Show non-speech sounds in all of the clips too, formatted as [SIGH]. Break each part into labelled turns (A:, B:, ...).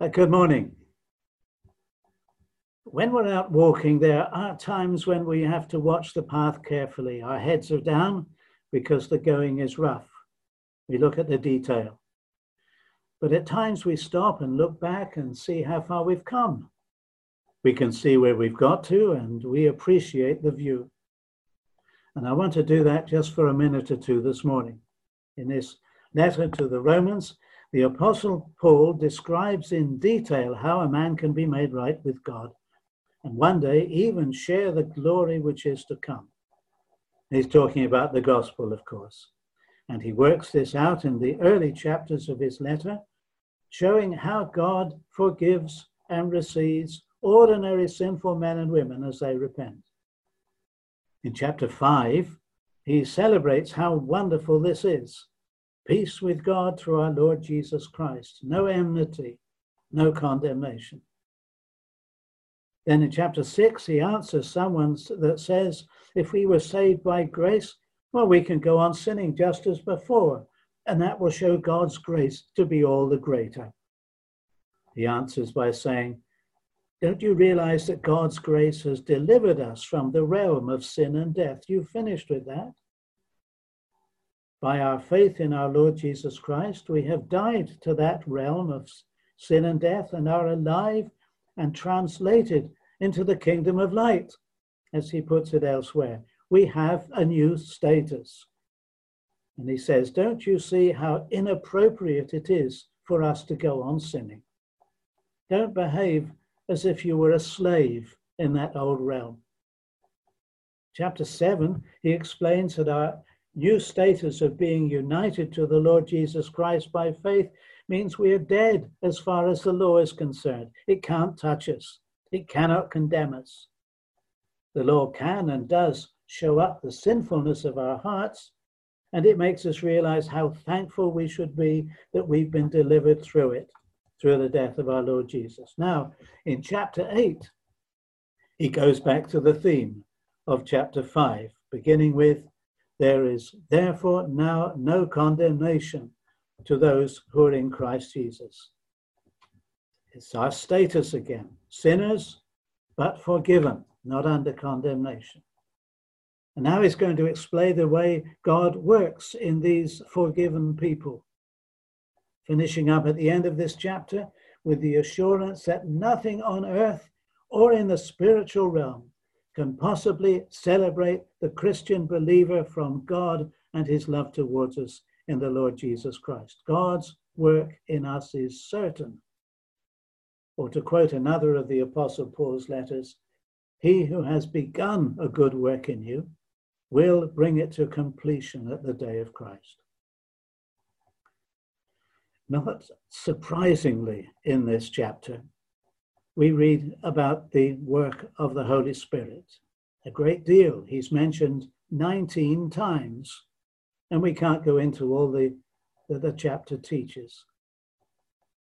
A: Uh, good morning. When we're out walking, there are times when we have to watch the path carefully. Our heads are down because the going is rough. We look at the detail. But at times we stop and look back and see how far we've come. We can see where we've got to and we appreciate the view. And I want to do that just for a minute or two this morning. In this letter to the Romans, the Apostle Paul describes in detail how a man can be made right with God and one day even share the glory which is to come. He's talking about the gospel, of course. And he works this out in the early chapters of his letter, showing how God forgives and receives ordinary sinful men and women as they repent. In chapter 5, he celebrates how wonderful this is peace with God through our Lord Jesus Christ, no enmity, no condemnation. Then in chapter 6, he answers someone that says, if we were saved by grace, well, we can go on sinning just as before, and that will show God's grace to be all the greater. He answers by saying, Don't you realize that God's grace has delivered us from the realm of sin and death? You finished with that. By our faith in our Lord Jesus Christ, we have died to that realm of sin and death and are alive and translated into the kingdom of light, as he puts it elsewhere. We have a new status. And he says, Don't you see how inappropriate it is for us to go on sinning? Don't behave as if you were a slave in that old realm. Chapter 7, he explains that our new status of being united to the Lord Jesus Christ by faith means we are dead as far as the law is concerned. It can't touch us, it cannot condemn us. The law can and does show up the sinfulness of our hearts, and it makes us realize how thankful we should be that we've been delivered through it, through the death of our Lord Jesus. Now, in chapter 8, he goes back to the theme of chapter 5, beginning with there is therefore now no condemnation to those who are in Christ Jesus. It's our status again sinners, but forgiven, not under condemnation. And now he's going to explain the way God works in these forgiven people. Finishing up at the end of this chapter with the assurance that nothing on earth or in the spiritual realm can possibly celebrate the Christian believer from God and his love towards us in the Lord Jesus Christ. God's work in us is certain. Or to quote another of the Apostle Paul's letters, he who has begun a good work in you will bring it to completion at the day of Christ. Not surprisingly, in this chapter, we read about the work of the Holy Spirit. A great deal. He's mentioned 19 times, and we can't go into all the, that the chapter teaches.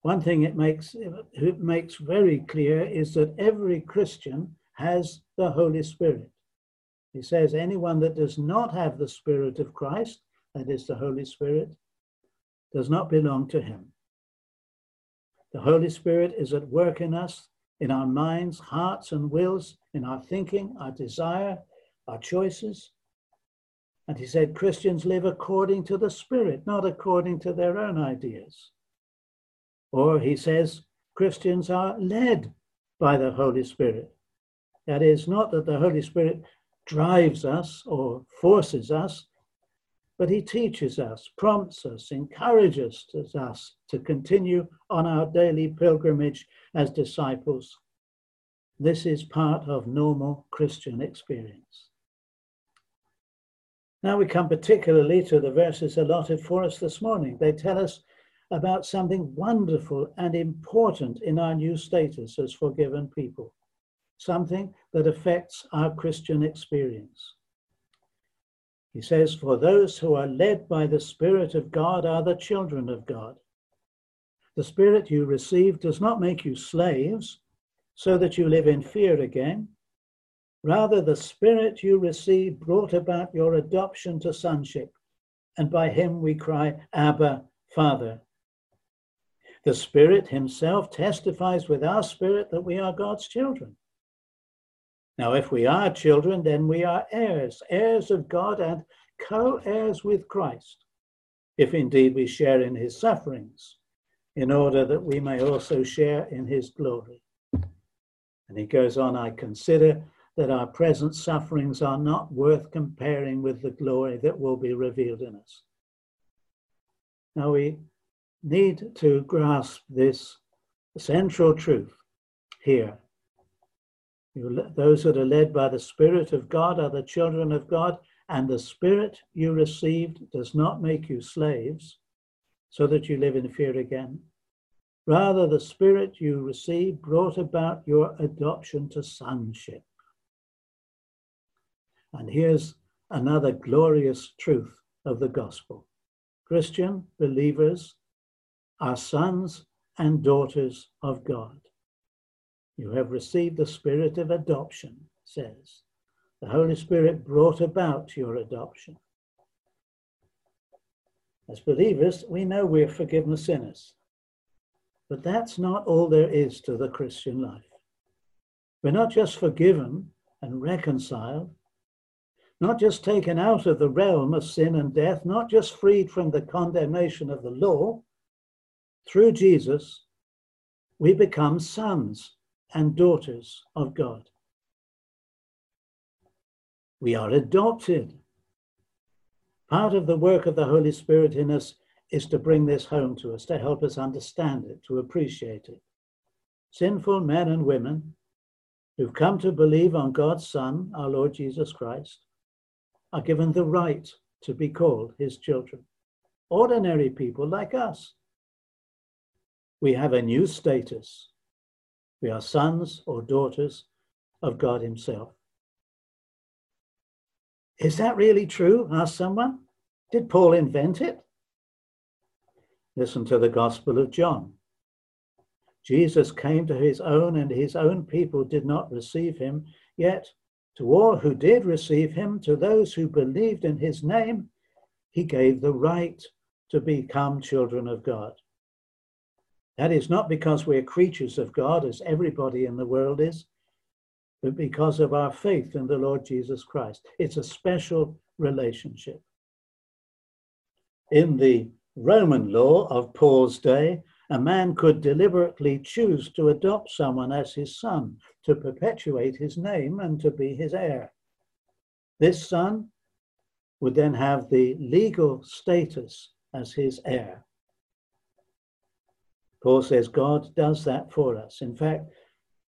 A: One thing it makes, it makes very clear is that every Christian has the Holy Spirit. He says, anyone that does not have the Spirit of Christ, that is the Holy Spirit, does not belong to him. The Holy Spirit is at work in us in our minds, hearts, and wills, in our thinking, our desire, our choices. And he said Christians live according to the Spirit, not according to their own ideas. Or he says Christians are led by the Holy Spirit. That is, not that the Holy Spirit drives us or forces us, but he teaches us, prompts us, encourages us to continue on our daily pilgrimage as disciples. This is part of normal Christian experience. Now we come particularly to the verses allotted for us this morning. They tell us about something wonderful and important in our new status as forgiven people, something that affects our Christian experience. He says, For those who are led by the Spirit of God are the children of God. The Spirit you receive does not make you slaves so that you live in fear again. Rather, the Spirit you receive brought about your adoption to sonship, and by him we cry, Abba, Father. The Spirit Himself testifies with our spirit that we are God's children. Now, if we are children, then we are heirs, heirs of God and co heirs with Christ, if indeed we share in His sufferings, in order that we may also share in His glory. And he goes on, I consider that our present sufferings are not worth comparing with the glory that will be revealed in us. Now we need to grasp this central truth here. Those that are led by the Spirit of God are the children of God, and the Spirit you received does not make you slaves so that you live in fear again. Rather, the Spirit you received brought about your adoption to sonship. And here's another glorious truth of the gospel Christian believers are sons and daughters of God. You have received the spirit of adoption, says. The Holy Spirit brought about your adoption. As believers, we know we're forgiven sinners. But that's not all there is to the Christian life. We're not just forgiven and reconciled, not just taken out of the realm of sin and death, not just freed from the condemnation of the law. Through Jesus, we become sons and daughters of God. We are adopted. Part of the work of the Holy Spirit in us is to bring this home to us, to help us understand it, to appreciate it. Sinful men and women who've come to believe on God's Son, our Lord Jesus Christ, are given the right to be called his children. Ordinary people like us. We have a new status. We are sons or daughters of God Himself. Is that really true? asked someone. Did Paul invent it? Listen to the Gospel of John. Jesus came to his own, and his own people did not receive him. Yet to all who did receive him, to those who believed in his name, he gave the right to become children of God. That is not because we're creatures of God, as everybody in the world is, but because of our faith in the Lord Jesus Christ. It's a special relationship. In the Roman law of Paul's day, a man could deliberately choose to adopt someone as his son, to perpetuate his name and to be his heir. This son would then have the legal status as his heir. Paul says God does that for us. In fact,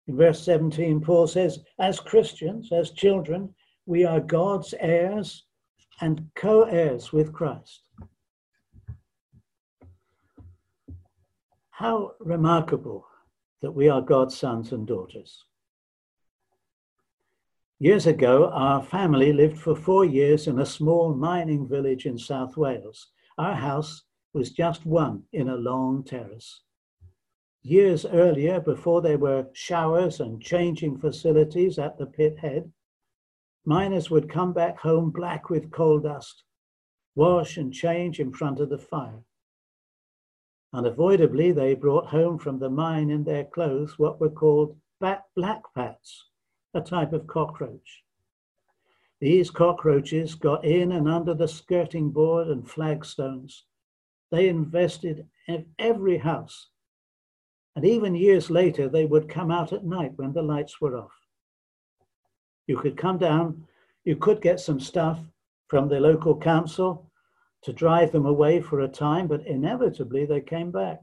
A: in verse 17, Paul says, as Christians, as children, we are God's heirs and co heirs with Christ. How remarkable that we are God's sons and daughters. Years ago, our family lived for four years in a small mining village in South Wales. Our house was just one in a long terrace. Years earlier, before there were showers and changing facilities at the pit head, miners would come back home black with coal dust, wash and change in front of the fire. Unavoidably, they brought home from the mine in their clothes what were called black pats, a type of cockroach. These cockroaches got in and under the skirting board and flagstones. They invested in every house. And even years later, they would come out at night when the lights were off. You could come down, you could get some stuff from the local council to drive them away for a time, but inevitably they came back.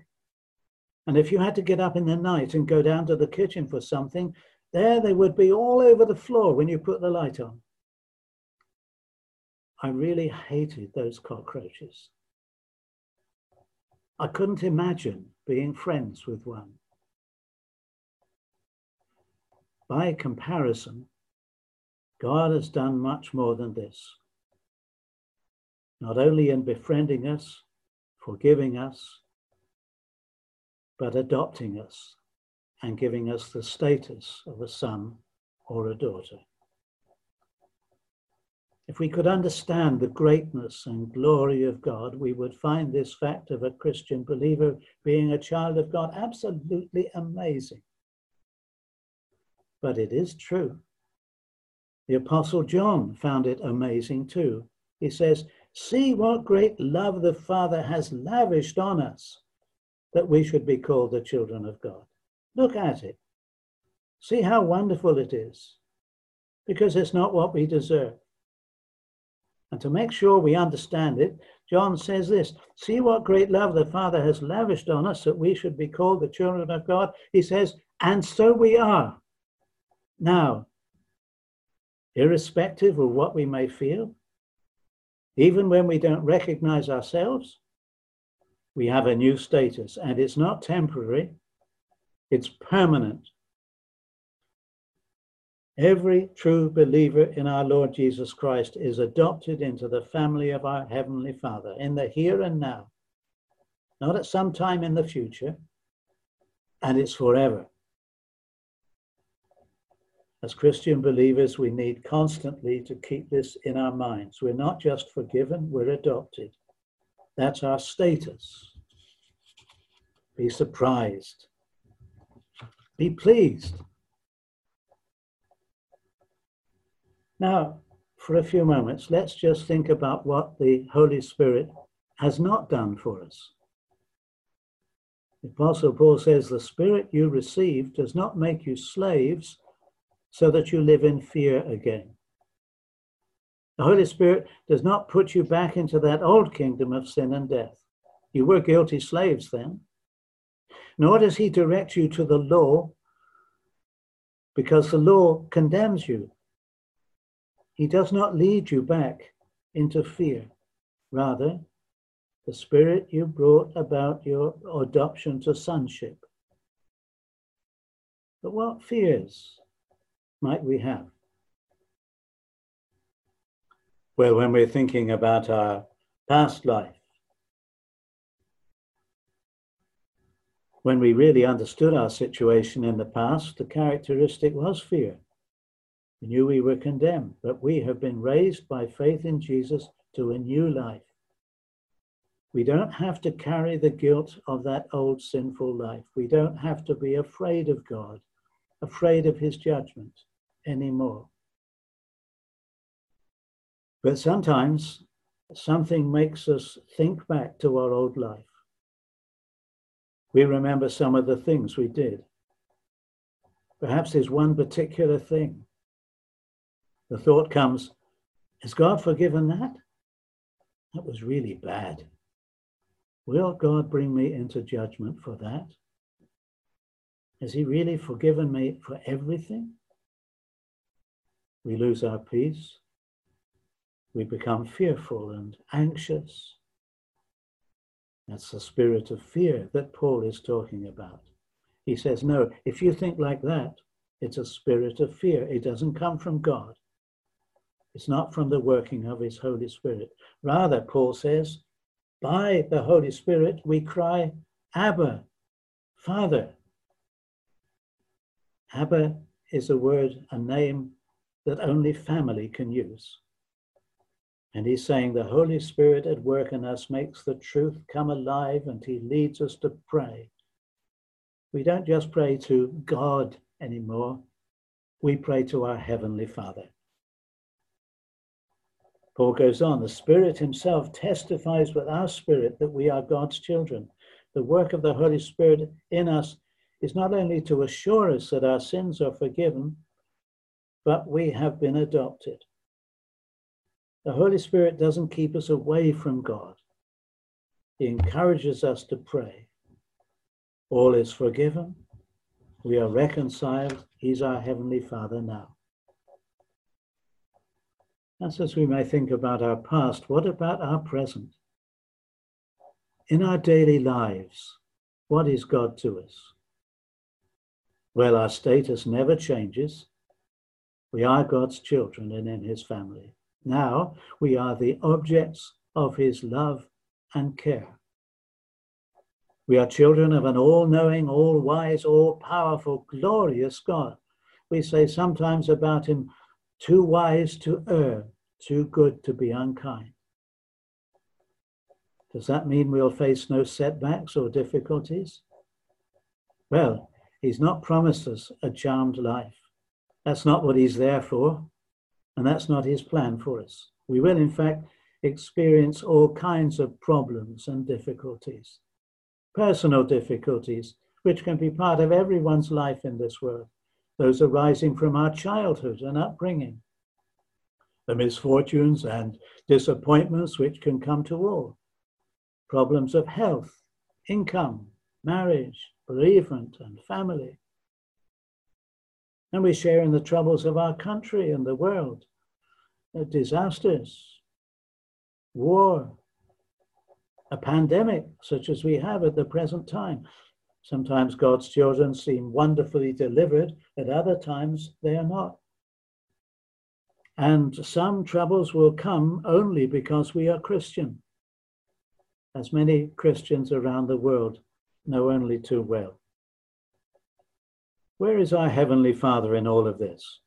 A: And if you had to get up in the night and go down to the kitchen for something, there they would be all over the floor when you put the light on. I really hated those cockroaches. I couldn't imagine being friends with one. By comparison, God has done much more than this not only in befriending us, forgiving us, but adopting us and giving us the status of a son or a daughter. If we could understand the greatness and glory of God, we would find this fact of a Christian believer being a child of God absolutely amazing. But it is true. The Apostle John found it amazing too. He says, See what great love the Father has lavished on us that we should be called the children of God. Look at it. See how wonderful it is, because it's not what we deserve. And to make sure we understand it, John says this See what great love the Father has lavished on us that we should be called the children of God. He says, and so we are. Now, irrespective of what we may feel, even when we don't recognize ourselves, we have a new status, and it's not temporary, it's permanent. Every true believer in our Lord Jesus Christ is adopted into the family of our Heavenly Father in the here and now, not at some time in the future, and it's forever. As Christian believers, we need constantly to keep this in our minds. We're not just forgiven, we're adopted. That's our status. Be surprised. Be pleased Now, for a few moments, let's just think about what the Holy Spirit has not done for us. The Apostle Paul says, The Spirit you received does not make you slaves so that you live in fear again. The Holy Spirit does not put you back into that old kingdom of sin and death. You were guilty slaves then. Nor does he direct you to the law because the law condemns you. He does not lead you back into fear. Rather, the Spirit you brought about your adoption to sonship. But what fears might we have? Well, when we're thinking about our past life, when we really understood our situation in the past, the characteristic was fear. We knew we were condemned, but we have been raised by faith in Jesus to a new life. We don't have to carry the guilt of that old sinful life. We don't have to be afraid of God, afraid of his judgment anymore. But sometimes something makes us think back to our old life. We remember some of the things we did. Perhaps there's one particular thing the thought comes, Has God forgiven that? That was really bad. Will God bring me into judgment for that? Has He really forgiven me for everything? We lose our peace. We become fearful and anxious. That's the spirit of fear that Paul is talking about. He says, No, if you think like that, it's a spirit of fear. It doesn't come from God. It's not from the working of his Holy Spirit. Rather, Paul says, by the Holy Spirit we cry, Abba, Father. Abba is a word, a name that only family can use. And he's saying the Holy Spirit at work in us makes the truth come alive and he leads us to pray. We don't just pray to God anymore, we pray to our Heavenly Father. Paul goes on, the Spirit Himself testifies with our spirit that we are God's children. The work of the Holy Spirit in us is not only to assure us that our sins are forgiven, but we have been adopted. The Holy Spirit doesn't keep us away from God, He encourages us to pray. All is forgiven. We are reconciled. He's our Heavenly Father now. That's as we may think about our past. What about our present? In our daily lives, what is God to us? Well, our status never changes. We are God's children and in his family. Now we are the objects of his love and care. We are children of an all knowing, all wise, all powerful, glorious God. We say sometimes about him, too wise to err, too good to be unkind. Does that mean we'll face no setbacks or difficulties? Well, he's not promised us a charmed life. That's not what he's there for, and that's not his plan for us. We will, in fact, experience all kinds of problems and difficulties, personal difficulties, which can be part of everyone's life in this world, those arising from our childhood and upbringing, the misfortunes and disappointments which can come to all, problems of health, income, marriage, bereavement, and family. And we share in the troubles of our country and the world, the disasters, war, a pandemic such as we have at the present time. Sometimes God's children seem wonderfully delivered, at other times they are not. And some troubles will come only because we are Christian, as many Christians around the world know only too well. Where is our Heavenly Father in all of this?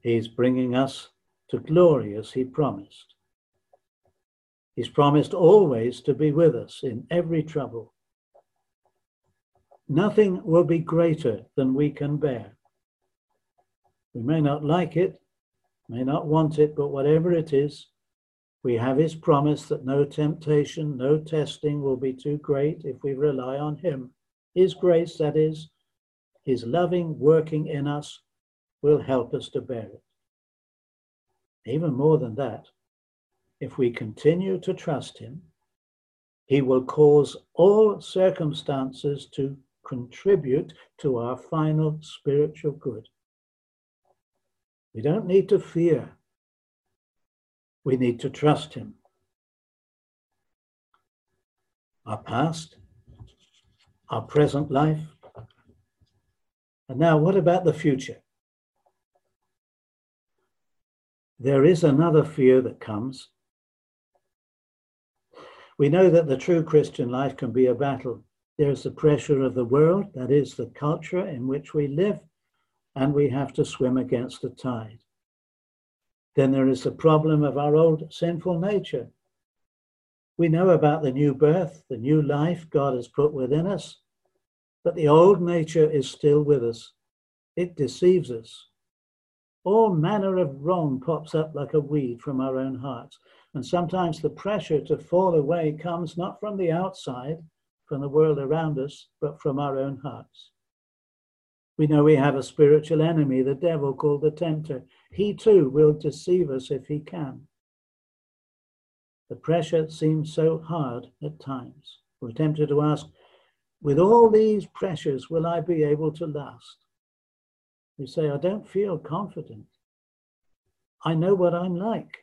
A: He's bringing us to glory as He promised. He's promised always to be with us in every trouble. Nothing will be greater than we can bear. We may not like it, may not want it, but whatever it is, we have his promise that no temptation, no testing will be too great if we rely on him. His grace, that is, his loving working in us, will help us to bear it. Even more than that, if we continue to trust him, he will cause all circumstances to contribute to our final spiritual good. We don't need to fear we need to trust Him. Our past, our present life, and now what about the future? There is another fear that comes. We know that the true Christian life can be a battle. There's the pressure of the world, that is, the culture in which we live, and we have to swim against the tide. Then there is the problem of our old sinful nature. We know about the new birth, the new life God has put within us, but the old nature is still with us. It deceives us. All manner of wrong pops up like a weed from our own hearts. And sometimes the pressure to fall away comes not from the outside, from the world around us, but from our own hearts. We know we have a spiritual enemy, the devil called the tempter. He too will deceive us if he can. The pressure seems so hard at times. We're tempted to ask, with all these pressures, will I be able to last? We say, I don't feel confident. I know what I'm like.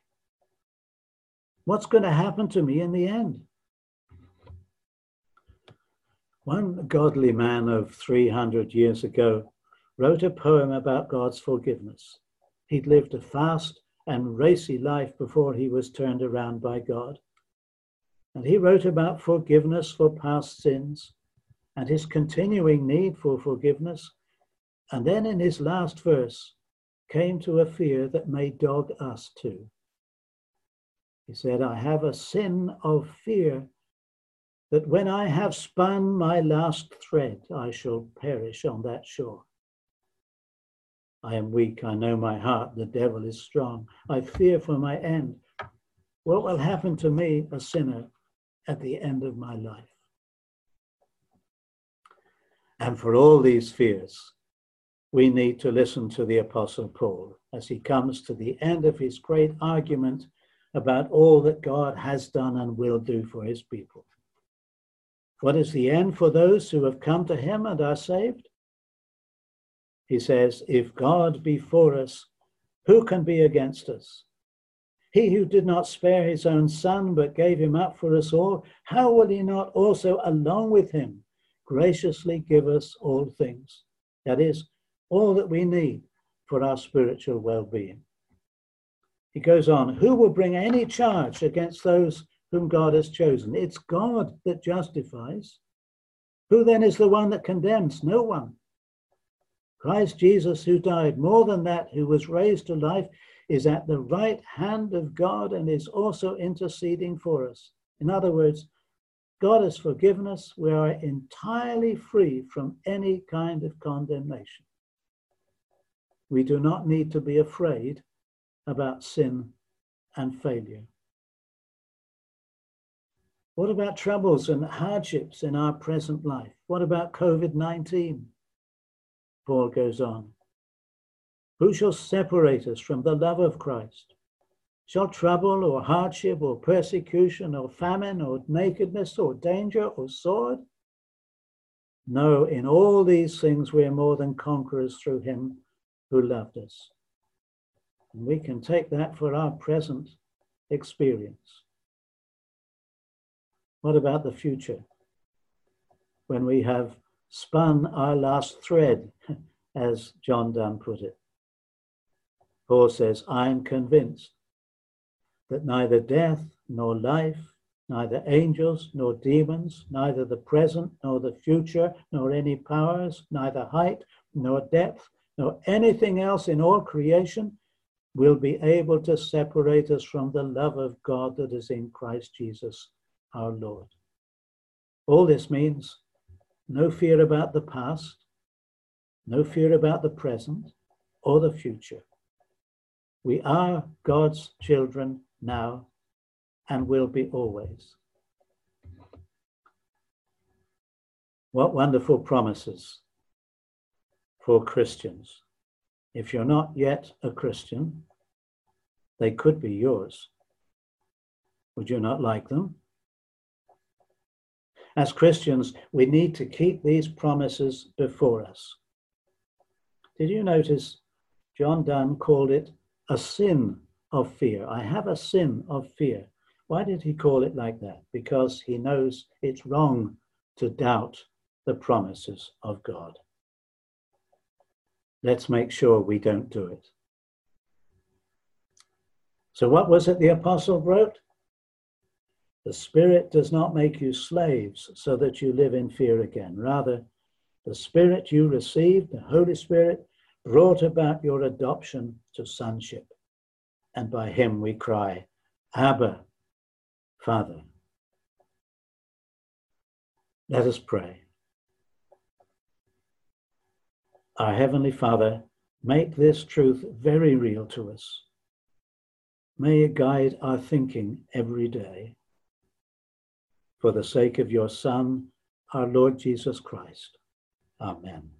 A: What's going to happen to me in the end? One godly man of 300 years ago wrote a poem about God's forgiveness. He'd lived a fast and racy life before he was turned around by God. And he wrote about forgiveness for past sins and his continuing need for forgiveness. And then in his last verse, came to a fear that may dog us too. He said, I have a sin of fear that when I have spun my last thread, I shall perish on that shore. I am weak, I know my heart, the devil is strong. I fear for my end. What will happen to me, a sinner, at the end of my life? And for all these fears, we need to listen to the Apostle Paul as he comes to the end of his great argument about all that God has done and will do for his people. What is the end for those who have come to him and are saved? He says, If God be for us, who can be against us? He who did not spare his own son, but gave him up for us all, how will he not also, along with him, graciously give us all things? That is, all that we need for our spiritual well being. He goes on, Who will bring any charge against those whom God has chosen. It's God that justifies. Who then is the one that condemns? No one. Christ Jesus, who died, more than that, who was raised to life, is at the right hand of God and is also interceding for us. In other words, God has forgiven us. We are entirely free from any kind of condemnation. We do not need to be afraid about sin and failure. What about troubles and hardships in our present life? What about COVID 19? Paul goes on. Who shall separate us from the love of Christ? Shall trouble or hardship or persecution or famine or nakedness or danger or sword? No, in all these things we are more than conquerors through him who loved us. And we can take that for our present experience. What about the future? When we have spun our last thread, [LAUGHS] as John Donne put it. Paul says, I am convinced that neither death nor life, neither angels nor demons, neither the present nor the future, nor any powers, neither height nor depth, nor anything else in all creation will be able to separate us from the love of God that is in Christ Jesus our Lord. All this means no fear about the past, no fear about the present or the future. We are God's children now, and will be always. What wonderful promises for Christians. If you're not yet a Christian, they could be yours. Would you not like them? As Christians, we need to keep these promises before us. Did you notice John Donne called it a sin of fear. I have a sin of fear. Why did he call it like that? Because he knows it's wrong to doubt the promises of God. Let's make sure we don't do it. So, what was it the apostle wrote? The Spirit does not make you slaves so that you live in fear again. Rather, the Spirit you received, the Holy Spirit, brought about your adoption to sonship and by him we cry, Abba, Father. Let us pray. Our Heavenly Father, make this truth very real to us. May it guide our thinking every day. For the sake of your Son, our Lord Jesus Christ. Amen.